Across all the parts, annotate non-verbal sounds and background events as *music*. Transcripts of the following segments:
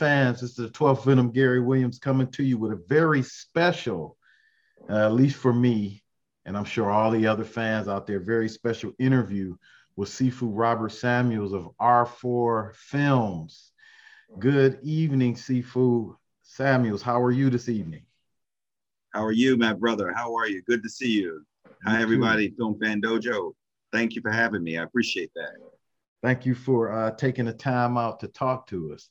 fans, this is the 12th Venom Gary Williams coming to you with a very special, uh, at least for me, and I'm sure all the other fans out there, very special interview with Sifu Robert Samuels of R4 Films. Good evening, Sifu Samuels. How are you this evening? How are you, my brother? How are you? Good to see you. Hi, everybody, Film Fan Dojo. Thank you for having me. I appreciate that. Thank you for uh, taking the time out to talk to us.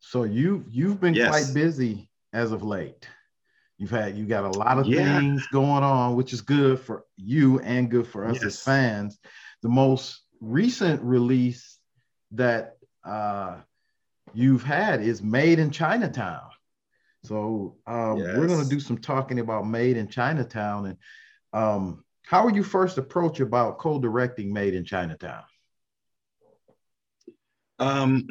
So you you've been yes. quite busy as of late. You've had you got a lot of yeah. things going on, which is good for you and good for us yes. as fans. The most recent release that uh, you've had is Made in Chinatown. So um, yes. we're going to do some talking about Made in Chinatown and um, how were you first approached about co-directing Made in Chinatown? Um,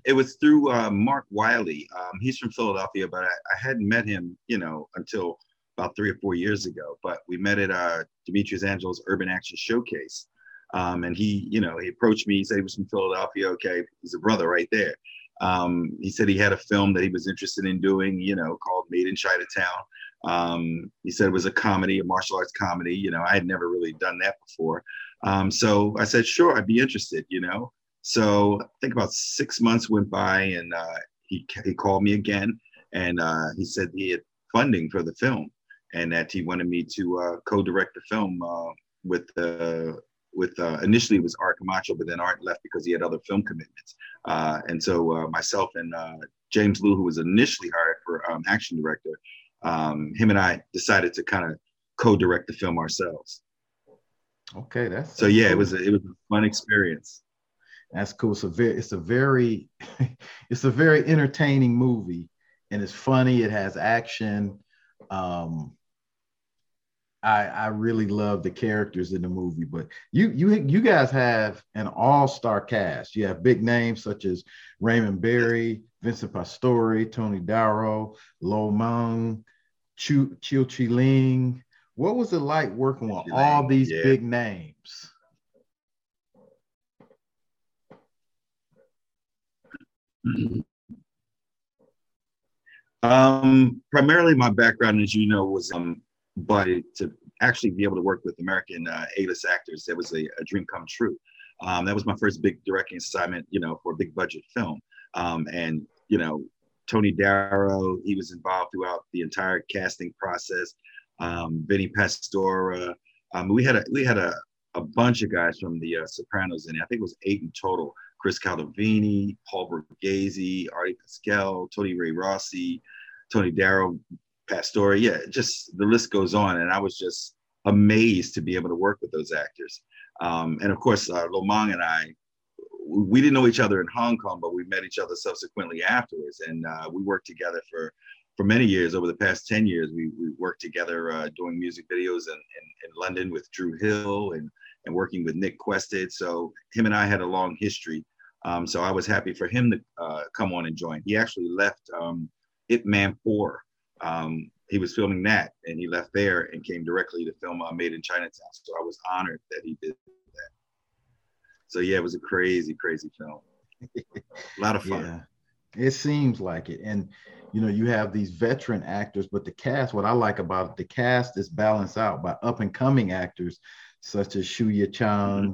*clears throat* it was through uh, Mark Wiley. Um, he's from Philadelphia, but I, I, hadn't met him, you know, until about three or four years ago. But we met at uh, Demetrius Angelo's Urban Action Showcase. Um, and he, you know, he approached me. He said he was from Philadelphia. Okay, he's a brother right there. Um, he said he had a film that he was interested in doing, you know, called Made in Chinatown. Um, he said it was a comedy, a martial arts comedy. You know, I had never really done that before. Um, so I said, sure, I'd be interested, you know. So I think about six months went by and uh, he, he called me again and uh, he said he had funding for the film and that he wanted me to uh, co-direct the film uh, with the with uh, initially it was Art Camacho, but then Art left because he had other film commitments. Uh, and so uh, myself and uh, James Lew, who was initially hired for um, action director, um, him and I decided to kind of co-direct the film ourselves. Okay, that's so yeah, cool. it was a, it was a fun experience. That's cool. It's a very it's a very *laughs* it's a very entertaining movie, and it's funny. It has action. Um, I, I really love the characters in the movie. But you you you guys have an all-star cast. You have big names such as Raymond Barry, Vincent Pastore, Tony Darrow, Lo Meng, Chiu Chi Ling. What was it like working with all these yeah. big names? Um, primarily, my background, as you know, was um, but to actually be able to work with American uh, A-list actors, that was a, a dream come true. Um, that was my first big directing assignment, you know, for a big budget film. Um, and you know, Tony Darrow, he was involved throughout the entire casting process. Um, Vinny Pastore, um, we had a we had a, a bunch of guys from the uh, Sopranos in it. I think it was eight in total. Chris Caldovino, Paul Borghese, Artie Pasquale, Tony Ray Rossi, Tony Darrow, Pastore. Yeah, just the list goes on. And I was just amazed to be able to work with those actors. Um, and of course, uh, Lo Meng and I, we didn't know each other in Hong Kong, but we met each other subsequently afterwards. And uh, we worked together for, for many years. Over the past 10 years, we, we worked together uh, doing music videos in, in, in, London with Drew Hill and, and working with Nick Quested. So him and I had a long history. Um, so I was happy for him to uh, come on and join. He actually left um, Ip Man 4 um, he was filming that and he left there and came directly to film uh, Made in Chinatown. So I was honored that he did that. So yeah, it was a crazy, crazy film. a lot of fun. Yeah, it seems like it. And you know, you have these veteran actors, but the cast, what I like about it, the cast is balanced out by up and coming actors such as Shuya Chang, mm-hmm.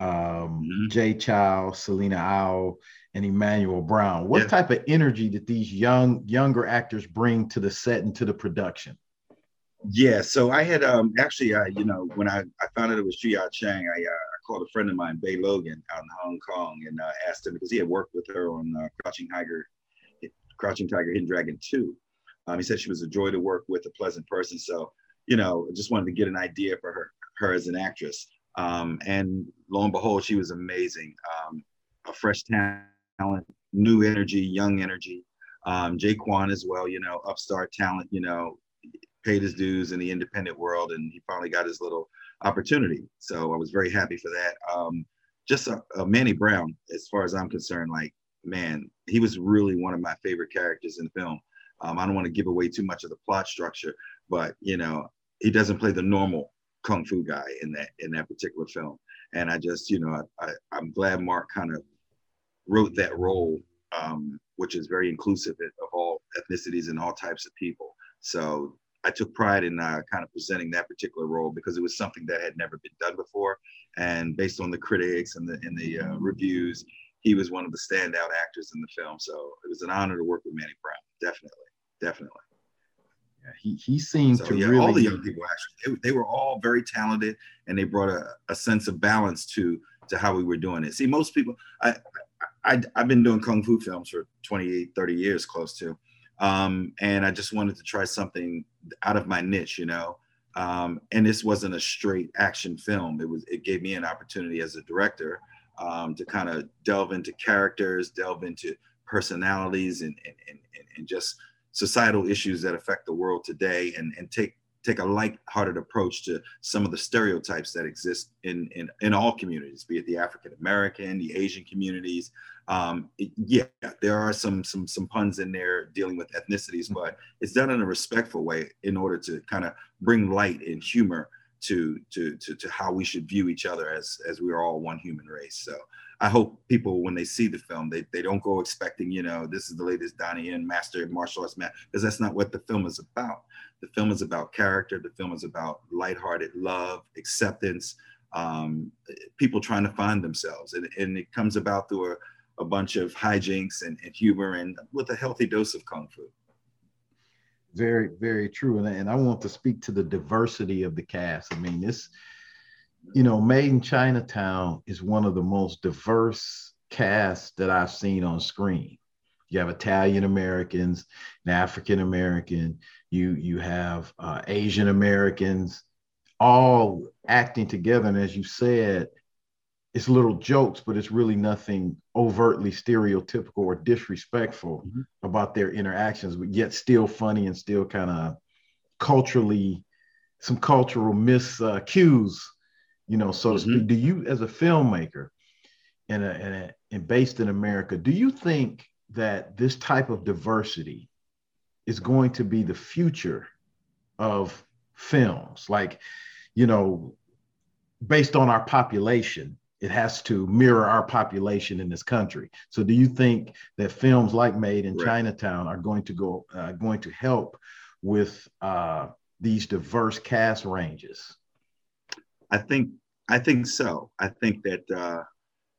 Um, mm-hmm. Jay Chou, Selena Ao, and Emmanuel Brown. What yeah. type of energy did these young younger actors bring to the set and to the production? Yeah, so I had um actually uh, you know when I, I found out it was Jia Chang, I, uh, I called a friend of mine, Bey Logan, out in Hong Kong, and uh, asked him because he had worked with her on uh, Crouching Tiger, Crouching Tiger, Hidden Dragon Two. Um, he said she was a joy to work with, a pleasant person. So you know, just wanted to get an idea for her her as an actress. Um, and lo and behold, she was amazing. Um, a fresh talent new energy, young energy. Um, Jay Kwan as well, you know, upstart talent, you know, paid his dues in the independent world and he finally got his little opportunity. So I was very happy for that. Um, just a, a Manny Brown, as far as I'm concerned, like, man, he was really one of my favorite characters in the film. Um, I don't want to give away too much of the plot structure, but you know, he doesn't play the normal kung fu guy in that in that particular film. And I just, you know, I, I, I'm glad Mark kind of wrote that role um, which is very inclusive of all ethnicities and all types of people. So I took pride in uh, kind of presenting that particular role because it was something that had never been done before. And based on the critics and the, and the uh, reviews, he was one of the standout actors in the film. So it was an honor to work with Manny Brown. Definitely, definitely. He he seemed so, to yeah, really all the young people actually they, they were all very talented and they brought a, a sense of balance to to how we were doing it. See, most people I, I I've been doing kung fu films for 28, 30 years close to. Um, and I just wanted to try something out of my niche, you know. Um, and this wasn't a straight action film. It was it gave me an opportunity as a director um, to kind of delve into characters, delve into personalities, and and, and and just societal issues that affect the world today, and and take take a light-hearted approach to some of the stereotypes that exist in in, in all communities, be it the African American, the Asian communities. Um, it, yeah, there are some some some puns in there dealing with ethnicities, but it's done in a respectful way in order to kind of bring light and humor to, to to to how we should view each other as as we are all one human race. So I hope people when they see the film, they, they don't go expecting, you know, this is the latest Donnie Yen master martial arts man, because that's not what the film is about. The film is about character. The film is about lighthearted love, acceptance, um, people trying to find themselves. And, and it comes about through a, a bunch of hijinks and, and humor and with a healthy dose of kung fu. Very, very true. And, and I want to speak to the diversity of the cast. I mean, this, you know, Made in Chinatown is one of the most diverse casts that I've seen on screen. You have Italian Americans and African American. You you have uh, Asian Americans, all acting together. And as you said, it's little jokes, but it's really nothing overtly stereotypical or disrespectful mm-hmm. about their interactions, but yet still funny and still kind of culturally some cultural miscues, uh, you know, so mm-hmm. to speak. Do you, as a filmmaker and, a, and, a, and based in America, do you think that this type of diversity is going to be the future of films? Like, you know, based on our population, it has to mirror our population in this country. So, do you think that films like Made in right. Chinatown are going to go uh, going to help with uh, these diverse cast ranges? I think I think so. I think that uh,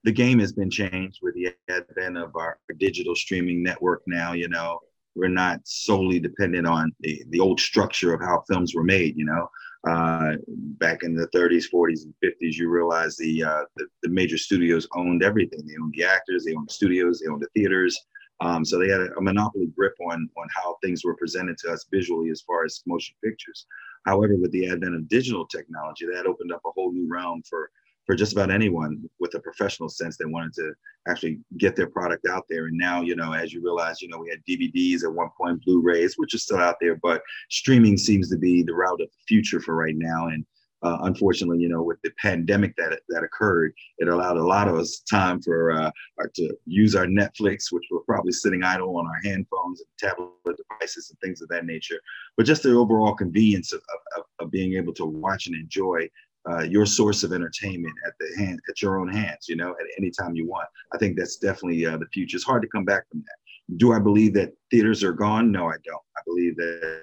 the game has been changed with the advent of our digital streaming network. Now, you know, we're not solely dependent on the, the old structure of how films were made. You know, uh, back in the 30s, 40s, and 50s, you realize the, uh, the, the major studios owned everything. They owned the actors, they owned the studios, they owned the theaters. Um, so they had a, a, monopoly grip on on how things were presented to us visually as far as motion pictures. However, with the advent of digital technology, that opened up a whole new realm for for just about anyone with a professional sense that wanted to actually get their product out there. And now, you know, as you realize, you know, we had DVDs at one point, Blu-rays, which are still out there, but streaming seems to be the route of the future for right now. And uh, unfortunately, you know, with the pandemic that that occurred, it allowed a lot of us time for uh, to use our Netflix, which we're probably sitting idle on our handphones and tablet devices and things of that nature. But just the overall convenience of, of, of being able to watch and enjoy uh, your source of entertainment at the hand at your own hands you know at any time you want. I think that's definitely uh, the future. It's hard to come back from that. Do i believe that theaters are gone? No i don't. I believe that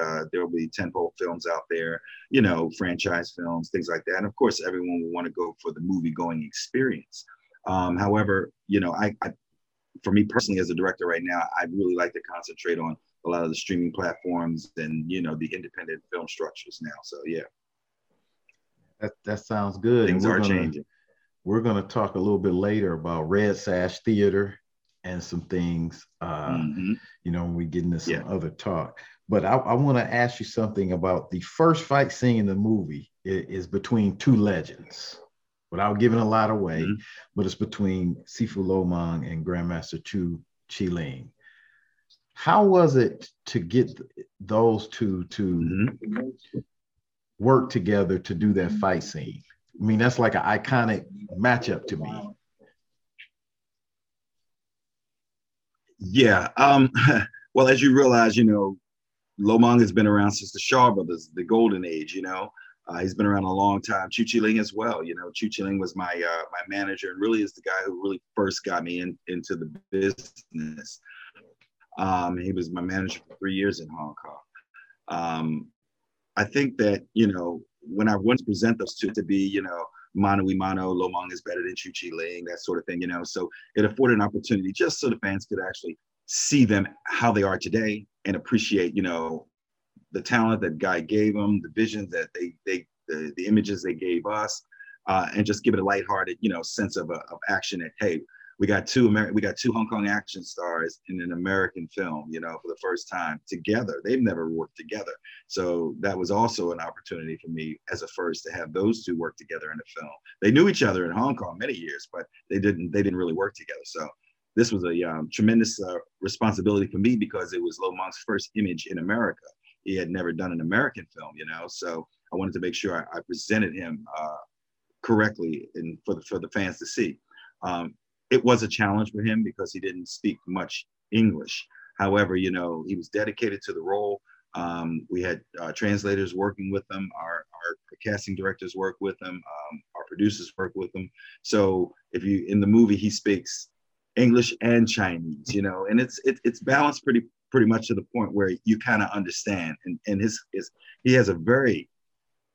uh, there will be tentpole films out there you know franchise films things like that and of course everyone will want to go for the movie going experience um, however you know I, I for me personally as a director right now i really like to concentrate on a lot of the streaming platforms and you know the independent film structures now so yeah that that sounds good. Things are gonna, changing. We're going to talk a little bit later about Red Sash Theater and some things. Uh, mm-hmm. You know, when we get into some yeah. other talk. But I, I want to ask you something about the first fight scene in the movie is, is between two legends. Without giving a lot away, mm-hmm. but it's between Sifu Lo Meng and Grandmaster Chiu Chi-Ling. How was it to get those two to mm-hmm work together to do that fight scene. I mean, that's like an iconic matchup to me. Yeah. Um, *laughs* well, as you realize, you know, Lo Meng has been around since the Shaw Brothers, the golden age, you know. Uh, he's been around a long time. Chiu Chi Ling as well. You know, Chiu Chi Ling was my uh, my manager and really is the guy who really first got me in, into the business. Um, he was my manager for three years in Hong Kong. Um, I think that you know when I once present those two to be you know mano y mano, Lo Meng is better than Chiu Chi Ling, that sort of thing. You know, so it afforded an opportunity just so the fans could actually see them how they are today and appreciate you know the talent that guy gave them, the visions that they they the, the images they gave us, uh, and just give it a lighthearted, you know, sense of, of action that hey, we got two American, we got two Hong Kong action stars in an American film, you know, for the first time together. They've never worked together, so that was also an opportunity for me as a first to have those two work together in a film. They knew each other in Hong Kong many years, but they didn't they didn't really work together. So this was a um, tremendous uh, responsibility for me because it was Lo Meng's first image in America he had never done an American film, you know. So I wanted to make sure I, I presented him uh, correctly and for the for the fans to see. Um, it was a challenge for him because he didn't speak much English. However, you know, he was dedicated to the role. Um, we had uh, translators working with him. Our, our, casting directors work with him. Um, our producers work with him. So if you in the movie, he speaks English and Chinese, you know, and it's it, it's balanced pretty pretty much to the point where you kind of understand. And and his his he has a very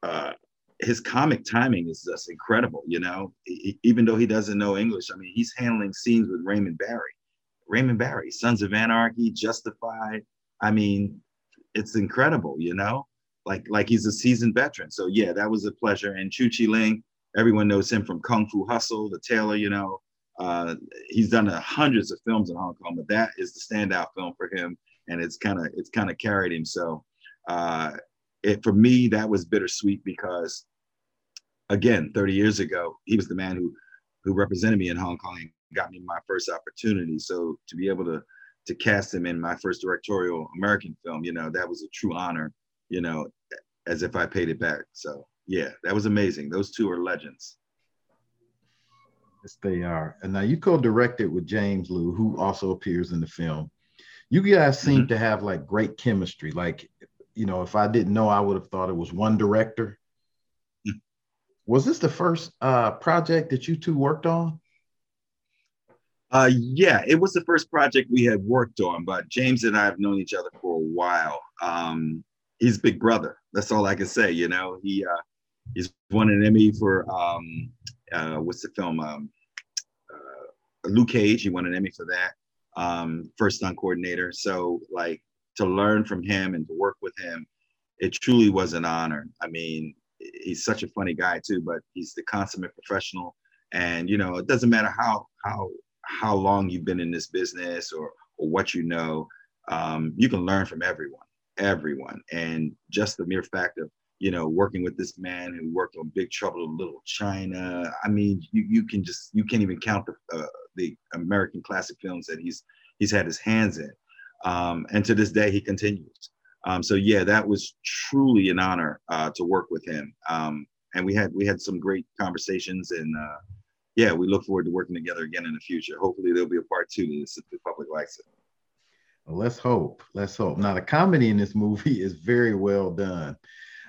uh, his comic timing is just incredible. You know, he, even though he doesn't know English, I mean, he's handling scenes with Raymond Barry. Raymond Barry, Sons of Anarchy, Justified. I mean, it's incredible. You know, like like he's a seasoned veteran. So yeah, that was a pleasure. And Chiu Chi Ling, everyone knows him from Kung Fu Hustle, The Tailor. You know, uh, he's done uh, hundreds of films in Hong Kong, but that is the standout film for him, and it's kind of it's kind of carried him. So, uh, it for me that was bittersweet because, again, 30 years ago, he was the man who who represented me in Hong Kong and got me my first opportunity. So to be able to to cast him in my first directorial American film, you know, that was a true honor. You know, as if I paid it back. So yeah, that was amazing. Those two are legends. Yes, they are. And now you co-directed with James Lew, who also appears in the film. You guys seem mm-hmm. to have like great chemistry. Like, you know, if I didn't know, I would have thought it was one director. Mm-hmm. Was this the first uh, project that you two worked on? Uh, yeah, it was the first project we had worked on, but James and I have known each other for a while. Um, he's big brother. That's all I can say. You know, he uh, he's won an Emmy for um, uh, what's the film? Um, Luke Cage. He won an Emmy for that. Um, first stunt coordinator. So like to learn from him and to work with him, it truly was an honor. I mean, he's such a funny guy too, but he's the consummate professional. And you know, it doesn't matter how how how long you've been in this business or or what you know, um, you can learn from everyone, everyone. And just the mere fact of you know, working with this man who worked on Big Trouble in Little China. I mean, you, you can just you can't even count the uh, the American classic films that he's he's had his hands in, um, and to this day he continues. Um, so yeah, that was truly an honor uh, to work with him, um, and we had we had some great conversations, and uh, yeah, we look forward to working together again in the future. Hopefully, there'll be a part two to this if the public likes it. Well, let's hope. Let's hope. Now, the comedy in this movie is very well done.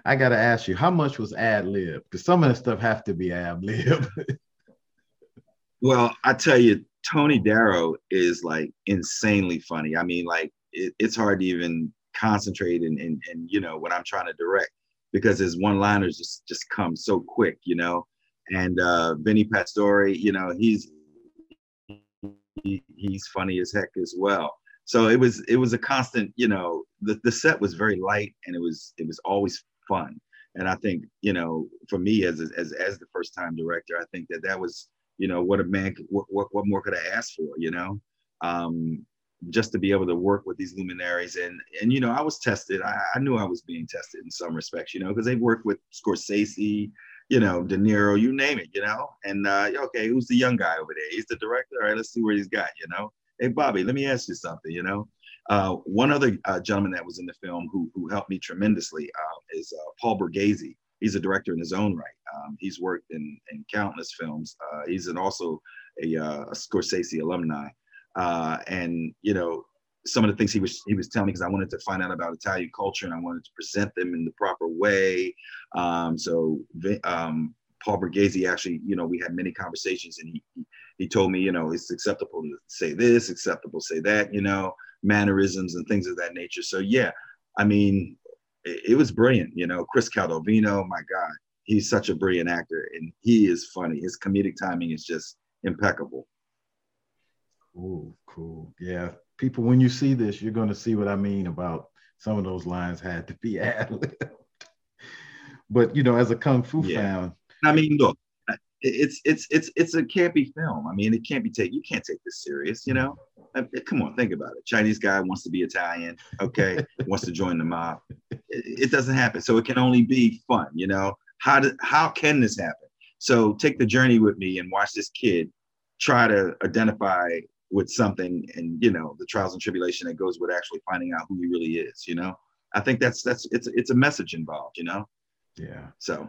I got to ask you, how much was ad lib? Because some of the stuff have to be ad lib. *laughs* well, I tell you, Tony Darrow is like insanely funny. I mean, like it, it's hard to even concentrate and, and and you know when I'm trying to direct because his one-liners just just come so quick, you know. And uh, Vinny Pastore, you know, he's he, he's funny as heck as well. So it was it was a constant, you know, the, the set was very light and it was it was always fun. And I think, you know, for me as as as the first time director, I think that that was, you know, what a man, what what, what more could I ask for, you know? Um, just to be able to work with these luminaries and and you know I was tested. I, I knew I was being tested in some respects, you know, because they've worked with Scorsese, you know, De Niro, you name it, you know. And uh, okay, who's the young guy over there? He's the director. All right, let's see where he's got, you know. Hey Bobby, let me ask you something, you know. Uh, one other uh, gentleman that was in the film who, who helped me tremendously uh, is uh, Paul Borghese. He's a director in his own right. Um, he's worked in, in countless films. Uh, he's an also a, uh, a, Scorsese alumni. and, you know, some of the things he was he was telling me because I wanted to find out about Italian culture and I wanted to present them in the proper way. Um, so um, Paul Borghese actually, you know, we had many conversations and he, he, he told me, you know, it's acceptable to say this, acceptable to say that, you know, mannerisms and things of that nature. So yeah, I mean, it, it was brilliant. You know, Chris Caldovino, my God, he's such a brilliant actor and he is funny. His comedic timing is just impeccable. Cool, cool. Yeah, people, when you see this, you're going to see what I mean about some of those lines had to be *laughs* ad but you know, as a kung fu yeah. fan, I mean, look, it's it's it's it's a campy film. I mean, it can't be taken. You can't take this serious. You know, I come on, think about it. Chinese guy wants to be Italian. Okay, *laughs* wants to join the mob. It, it, doesn't happen. So it can only be fun. You know, how do how can this happen? So take the journey with me and watch this kid try to identify with something and you know the trials and tribulation that goes with actually finding out who he really is. You know, I think that's that's it's it's a message involved. You know. Yeah. So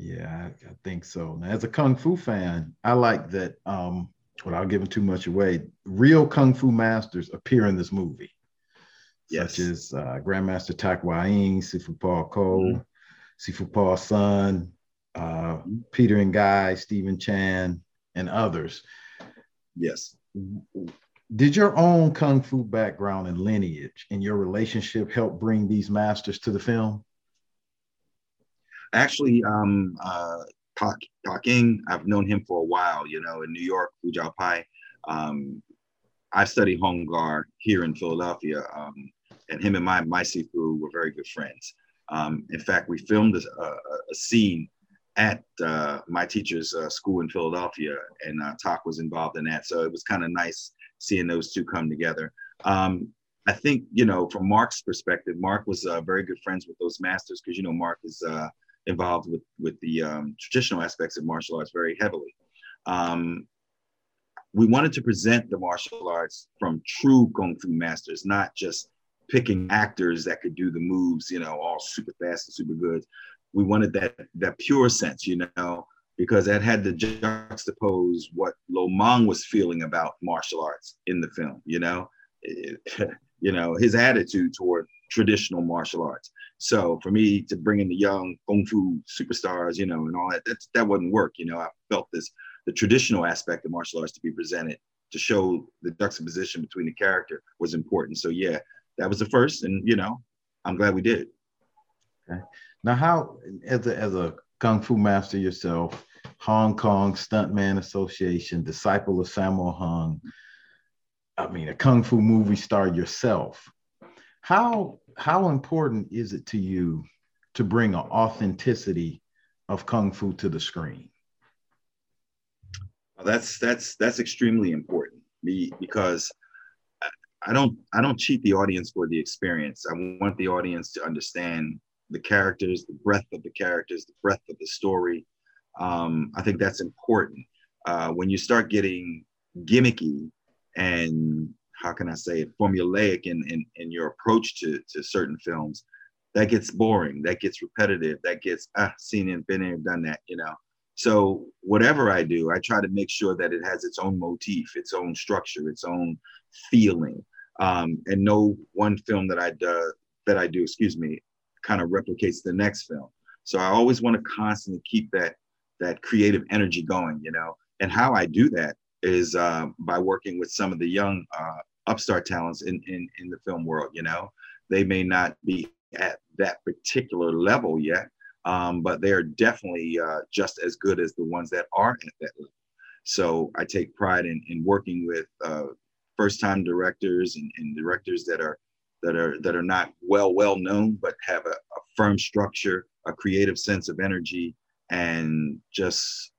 yeah, I, I, think so. Now, as a kung fu fan, I like that. Um, without giving too much away, real kung fu masters appear in this movie, yes. such as uh, Grandmaster Tak Wai Ying, Sifu Paul Ko, mm-hmm. Sifu Paul Sun, uh, mm-hmm. Peter Ngai, Stephen Chan, and others. Yes. Did your own kung fu background and lineage and your relationship help bring these masters to the film? Actually, um, uh, Pak, I've known him for a while, you know, in New York, Fu Jow Pai. Um, I studied Hung Gar here in Philadelphia, um, and him and my, my Sifu were very good friends. Um, in fact, we filmed a, a, a scene at uh, my teacher's uh, school in Philadelphia, and uh, Tak was involved in that. So it was kind of nice seeing those two come together. Um, I think, you know, from Mark's perspective, Mark was uh, very good friends with those masters because, you know, Mark is uh, involved with with the um, traditional aspects of martial arts very heavily. Um, we wanted to present the martial arts from true kung fu masters, not just picking actors that could do the moves, you know, all super fast and super good. We wanted that that pure sense, you know, because that had to juxtapose what Lo Meng was feeling about martial arts in the film, you know. It, *laughs* you know, his attitude toward traditional martial arts. So for me to bring in the young kung fu superstars, you know, and all that, that, that wouldn't work. You know, I felt this the traditional aspect of martial arts to be presented to show the juxtaposition between the character was important. So yeah, that was the first, and you know, I'm glad we did. Okay. Now, how as a as a kung fu master yourself, Hong Kong Stuntman Association, disciple of Sammo Hung. I mean, a kung fu movie star yourself. How how important is it to you to bring an authenticity of kung fu to the screen? That's that's that's extremely important because I don't I don't cheat the audience for the experience. I want the audience to understand the characters, the breadth of the characters, the breadth of the story. Um, I think that's important. Uh, when you start getting gimmicky and how can I say it, formulaic in, in, in your approach to, to certain films, that gets boring, that gets repetitive, that gets, ah, seen it, been there, done that, you know. So whatever I do, I try to make sure that it has its own motif, its own structure, its own feeling. Um, and no one film that I do, that I do, excuse me, kind of replicates the next film. So I always want to constantly keep that that creative energy going, you know. And how I do that is uh, by working with some of the young uh, upstart talents in, in, in the film world, you know. They may not be at that particular level yet, um, but they're definitely uh, just as good as the ones that are at that level. So I take pride in, in working with uh, first-time directors and, and, directors that are that are that are not well well known, but have a, a firm structure, a creative sense of energy, and just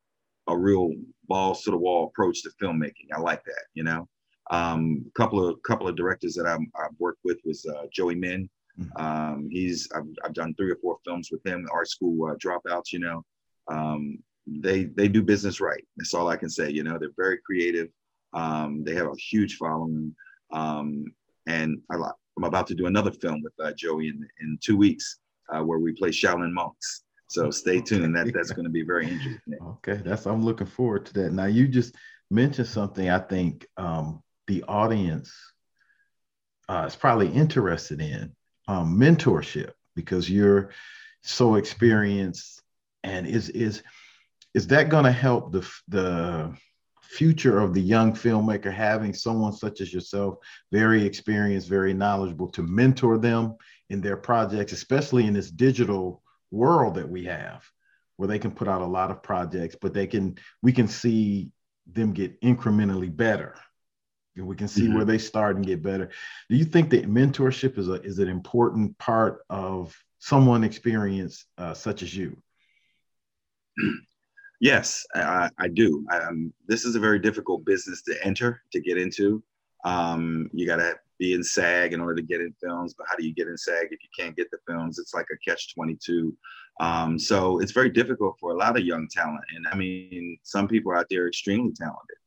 a real balls to the wall approach to filmmaking. I like that, you know. Um, a couple of couple of directors that i have worked with was uh, Joey Min. Mm-hmm. Um, he's I've, I've, done three or four films with him. Art school uh, dropouts, you know. Um, they they do business right. That's all I can say. You know, they're very creative. Um, they have a huge following, um, and I, am about to do another film with uh, Joey in in two weeks uh, where we play Shaolin monks. So stay *laughs* tuned. That that's going to be very interesting. Okay, that's I'm looking forward to that. Now you just mentioned something I think um, the audience uh, is probably interested in um, mentorship because you're so experienced and is is is that going to help the the future of the young filmmaker having someone such as yourself very experienced very knowledgeable to mentor them in their projects especially in this digital world that we have where they can put out a lot of projects but they can we can see them get incrementally better we can see mm-hmm. where they start and get better do you think that mentorship is a is an important part of someone experience uh, such as you *clears throat* yes i, I do um, this is a very difficult business to enter to get into um, you got to be in SAG in order to get in films, but how do you get in SAG if you can't get the films? It's like a catch 22. Um, so it's very difficult for a lot of young talent. And I mean, some people out there are extremely talented.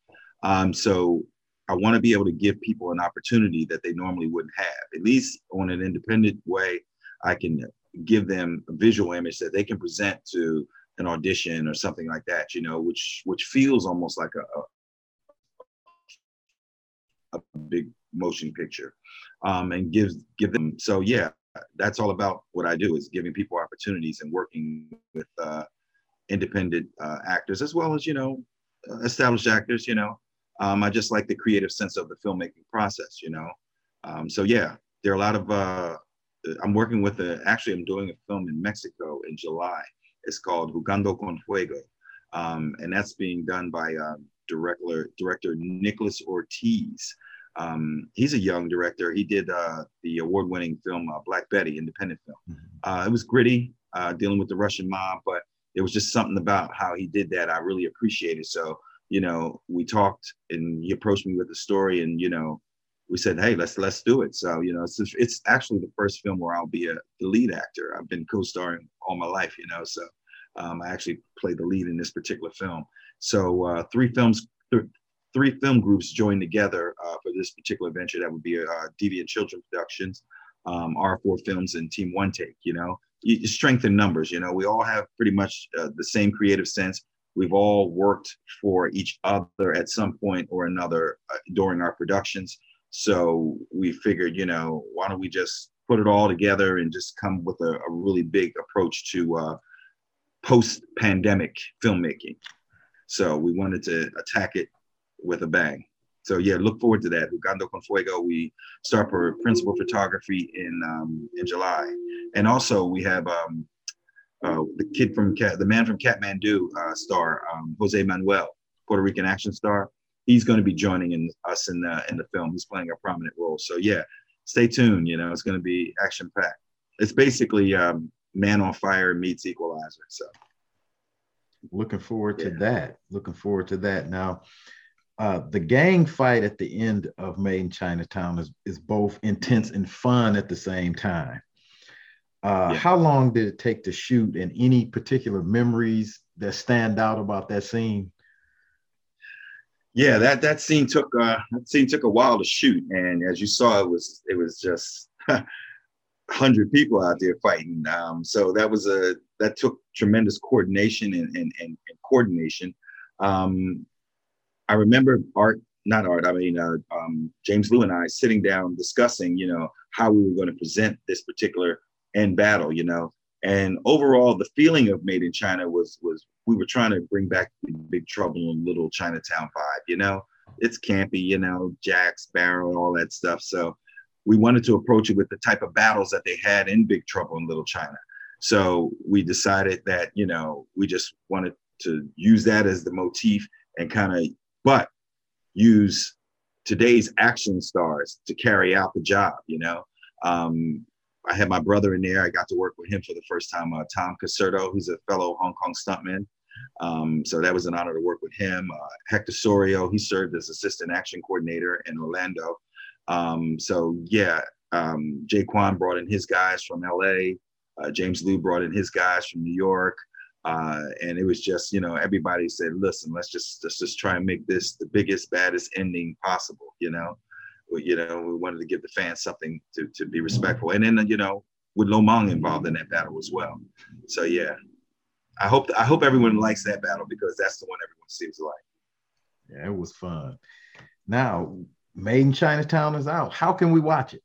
Um, so I want to be able to give people an opportunity that they normally wouldn't have, at least on an independent way. I can give them a visual image that they can present to an audition or something like that, you know, which which feels almost like a, a, a big motion picture, um, and gives give them. So yeah, that's all about what I do is giving people opportunities and working with uh, independent uh, actors as well as you know established actors. You know, um, I just like the creative sense of the filmmaking process. You know, um, so yeah, there are a lot of. Uh, I'm working with a. Actually, I'm doing a film in Mexico in July. It's called Jugando con Fuego, um, and that's being done by uh, director director Nicholas Ortiz. Um, he's a young director. He did uh, the award-winning film uh, Black Betty, independent film. Mm-hmm. Uh, it was gritty, uh, dealing with the Russian mob, but it was just something about how he did that I really appreciated. So, you know, we talked, and he approached me with the story, and you know, we said, "Hey, let's let's do it." So, you know, it's it's actually the first film where I'll be a the lead actor. I've been co-starring all my life, you know, so um, I actually played the lead in this particular film. So, uh, three films. Th- three film groups joined together uh, for this particular venture. That would be uh, Deviant Children Productions, um, R4 Films, and Team One Take. You know, you, in numbers. You know, we all have pretty much uh, the same creative sense. We've all worked for each other at some point or another uh, during our productions. So we figured, you know, why don't we just put it all together and just come with a, a really big approach to uh, post-pandemic filmmaking. So we wanted to attack it with a bang. So yeah, look forward to that. Jugando con Fuego. We start for principal photography in um, in July, and also we have um, uh, the kid from Cat, the man from Kathmandu uh, star um, Jose Manuel, Puerto Rican action star. He's going to be joining in us in the in the film. He's playing a prominent role. So yeah, stay tuned. You know, it's going to be action packed. It's basically um, Man on Fire meets Equalizer. So looking forward to yeah. that. Looking forward to that. Now uh, the gang fight at the end of Made in Chinatown is, is both intense and fun at the same time. Uh, yeah. How long did it take to shoot, and any particular memories that stand out about that scene? Yeah, that that scene took uh, that scene took a while to shoot, and as you saw, it was it was just *laughs* hundred people out there fighting. Um, so that was a that took tremendous coordination and and, and, and coordination. Um, I remember Art, not Art, I mean, uh, um, James Lew and I sitting down discussing, you know, how we were going to present this particular end battle, you know. And overall, the feeling of Made in China was was we were trying to bring back Big Trouble in Little Chinatown vibe, you know. It's campy, you know, Jack Sparrow and all that stuff. So we wanted to approach it with the type of battles that they had in Big Trouble in Little China. So we decided that, you know, we just wanted to use that as the motif and kind of but use today's action stars to carry out the job. You know, um, I had my brother in there. I got to work with him for the first time. Uh, Tom Caserto, who's a fellow Hong Kong stuntman. Um, so that was an honor to work with him. Uh, Hector Sorio, he served as assistant action coordinator in Orlando. Um, so yeah, um, Jay Kwan brought in his guys from LA. Uh, James Lew brought in his guys from New York. Uh, and it was just, you know, everybody said, listen, let's just let's just try and make this the biggest, baddest ending possible, you know. We, you know, we wanted to give the fans something to, to be respectful. And then, you know, with Lo Meng involved in that battle as well. So yeah. I hope I hope everyone likes that battle because that's the one everyone seems to like. Yeah, it was fun. Now, Made in Chinatown is out. How can we watch it?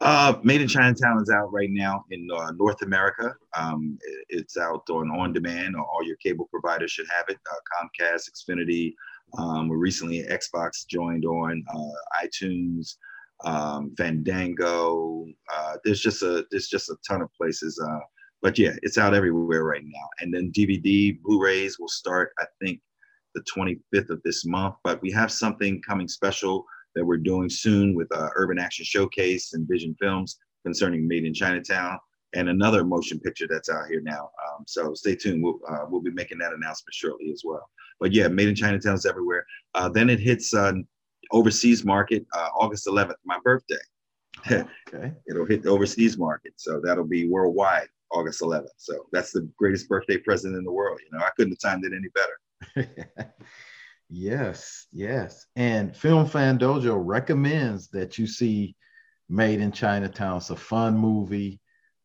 Uh, Made in Chinatown is out right now in uh, North America. Um, it's out on on demand. All your cable providers should have it. Uh, Comcast, Xfinity. Um, recently, Xbox joined on uh, iTunes, um, Fandango. Uh, there's just a there's just a ton of places. Uh, but yeah, it's out everywhere right now. And then DVD, Blu-rays will start, I think, the 25th of this month. But we have something coming special that we're doing soon with uh, Urban Action Showcase and Vision Films concerning Made in Chinatown, and another motion picture that's out here now. Um, so stay tuned. We'll, uh, we'll be making that announcement shortly as well. But yeah, Made in Chinatown is everywhere. Uh, then it hits uh, overseas market uh, August 11th, my birthday. *laughs* okay. It'll hit the overseas market, so that'll be worldwide August 11th. So that's the greatest birthday present in the world. You know, I couldn't have timed it any better. *laughs* Yes, yes. And Film Fan Dojo recommends that you see Made in Chinatown. It's a fun movie.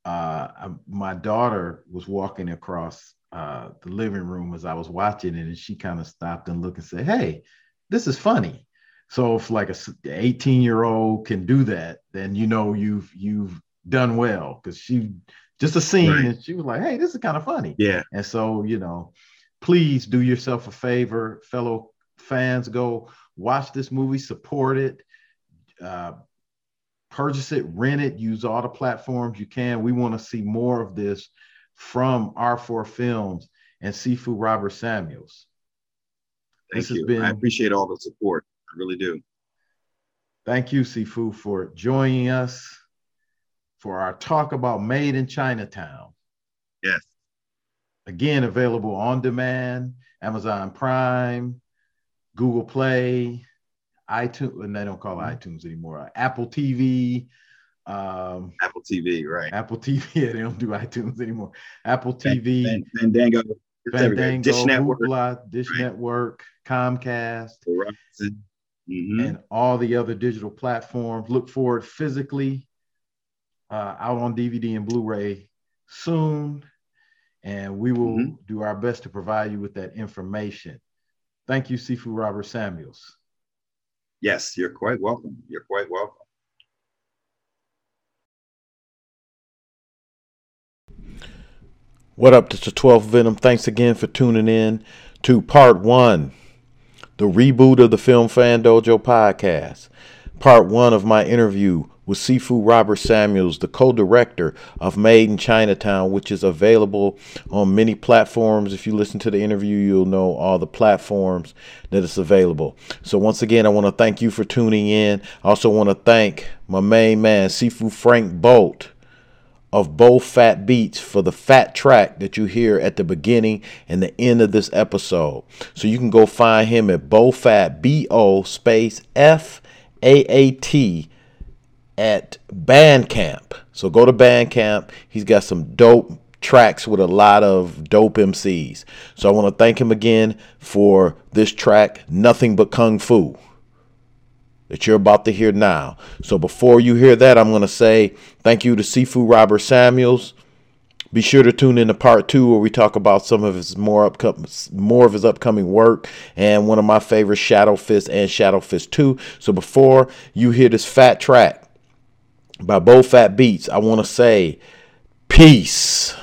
Uh, my daughter was walking across uh, the living room as I was watching it, and she kind of stopped and looked and said, "Hey, this is funny." So if like a 18 year old can do that, then you know you've you've done well because she just a scene right. and she was like, "Hey, this is kind of funny." Yeah. And so you know, please do yourself a favor, fellow fans go watch this movie, support it, uh, purchase it, rent it, use all the platforms you can. We want to see more of this from R4 Films and Sifu Robert Samuels. Thank this you. Been, I appreciate all the support. I really do. Thank you, Sifu, for joining us for our talk about Made in Chinatown. Yes. Again, available on demand, Amazon Prime, Google Play, iTunes, and they don't call it mm-hmm. iTunes anymore. Apple TV. Um, Apple TV, right? Apple TV. *laughs* Yeah, they don't do iTunes anymore. Apple TV. Fandango. Fandango, Dish Network, Hoopla, Dish right. Network, Comcast, mm-hmm. and all the other digital platforms. Look forward physically uh, out on DVD and Blu-ray soon, and we will mm-hmm. do our best to provide you with that information. Thank you, Sifu Robert Samuels. Yes, you're quite welcome. You're quite welcome. What up, this is 12 Venom. Thanks again for tuning in to part one, the reboot of the Film Fan Dojo podcast. Part one of my interview with Sifu Robert Samuels, the co director of Made in Chinatown, which is available on many platforms. If you listen to the interview, you'll know all the platforms that it's available. So, once again, I want to thank you for tuning in. I also want to thank my main man, Sifu Frank Bolt of Bo Fat Beats for the fat track that you hear at the beginning and the end of this episode. So you can go find him at Bo Fat B O space F A A T at Bandcamp. So go to Bandcamp. He's got some dope tracks with a lot of dope MCs. So I want to thank him again for this track, Nothing But Kung Fu, that you're about to hear now. So before you hear that, I'm going to say thank you to Sifu Robert Samuels. Be sure to tune in to part two where we talk about some of his more upcoming, more of his upcoming work, and one of my favorite Shadow Fist and Shadow Fist 2. So before you hear this fat track, by Bo Fat Beats, I want to say peace.